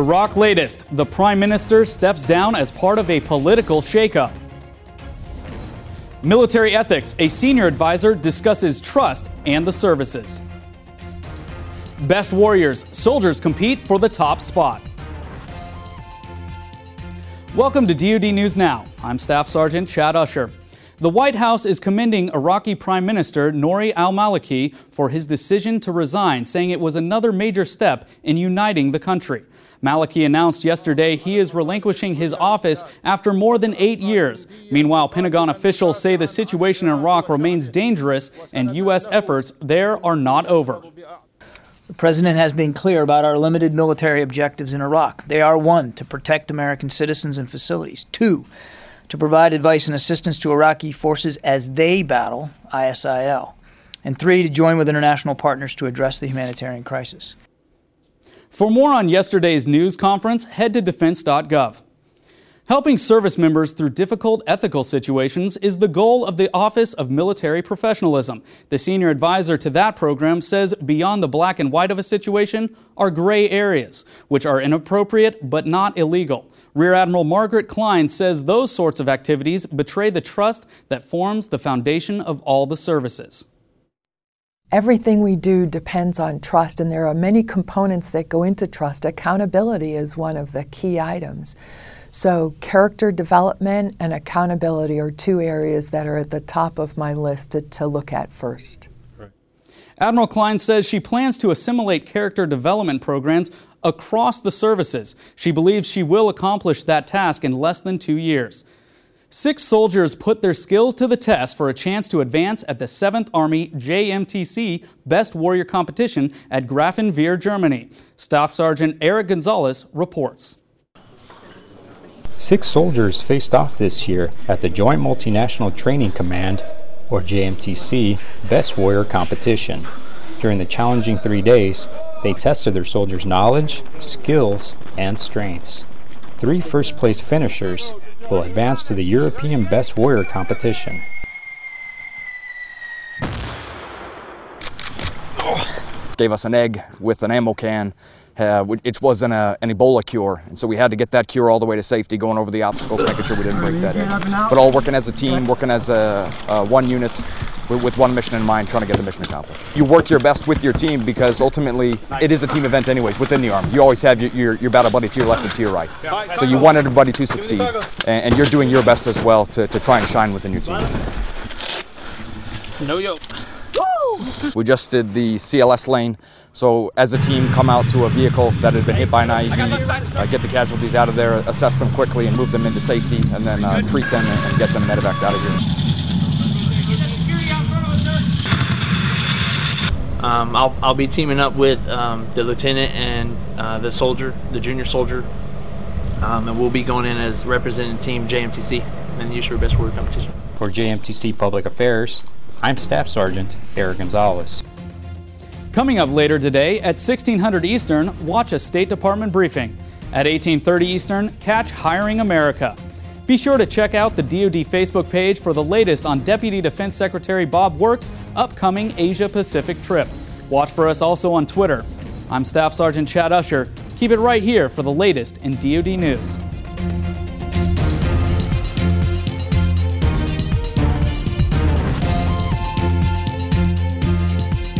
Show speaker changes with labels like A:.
A: Iraq latest. The Prime Minister steps down as part of a political shakeup. Military ethics. A senior advisor discusses trust and the services. Best Warriors. Soldiers compete for the top spot. Welcome to DoD News Now. I'm Staff Sergeant Chad Usher. The White House is commending Iraqi Prime Minister Nouri al Maliki for his decision to resign, saying it was another major step in uniting the country. Maliki announced yesterday he is relinquishing his office after more than eight years. Meanwhile, Pentagon officials say the situation in Iraq remains dangerous and U.S. efforts there are not over.
B: The President has been clear about our limited military objectives in Iraq. They are one, to protect American citizens and facilities, two, to provide advice and assistance to Iraqi forces as they battle ISIL, and three, to join with international partners to address the humanitarian crisis.
A: For more on yesterday's news conference, head to defense.gov. Helping service members through difficult ethical situations is the goal of the Office of Military Professionalism. The senior advisor to that program says beyond the black and white of a situation are gray areas, which are inappropriate but not illegal. Rear Admiral Margaret Klein says those sorts of activities betray the trust that forms the foundation of all the services.
C: Everything we do depends on trust, and there are many components that go into trust. Accountability is one of the key items. So, character development and accountability are two areas that are at the top of my list to, to look at first.
A: Admiral Klein says she plans to assimilate character development programs across the services. She believes she will accomplish that task in less than two years. Six soldiers put their skills to the test for a chance to advance at the 7th Army JMTC Best Warrior Competition at Grafenwehr, Germany. Staff Sergeant Eric Gonzalez reports.
D: Six soldiers faced off this year at the Joint Multinational Training Command, or JMTC, Best Warrior competition. During the challenging three days, they tested their soldiers' knowledge, skills, and strengths. Three first place finishers will advance to the European Best Warrior competition.
E: Gave us an egg with an ammo can uh, it wasn't a, an Ebola cure, and so we had to get that cure all the way to safety, going over the obstacles, making sure we didn't break that in. But all working as a team, working as a, a one unit, with, with one mission in mind, trying to get the mission accomplished. You work your best with your team because ultimately it is a team event, anyways. Within the Army, you always have your, your, your battle buddy to your left and to your right, so you want everybody to succeed, and, and you're doing your best as well to, to try and shine within your team.
F: No yo.
E: We just did the CLS lane. So as a team, come out to a vehicle that had been hit by an IED, uh, get the casualties out of there, assess them quickly, and move them into safety, and then uh, treat them and, get them medevac out of here.
F: Um, I'll, I'll be teaming up with um, the lieutenant and uh, the soldier, the junior soldier, um, and we'll be going in as representing Team JMTC in the USAREUR Best Warrior competition.
D: For JMTC Public Affairs, I'm Staff Sergeant Eric Gonzalez.
A: Coming up later today at 1600 Eastern, watch a State Department briefing. At 1830 Eastern, catch Hiring America. Be sure to check out the DoD Facebook page for the latest on Deputy Defense Secretary Bob Work's upcoming Asia Pacific trip. Watch for us also on Twitter. I'm Staff Sergeant Chad Usher. Keep it right here for the latest in DoD news.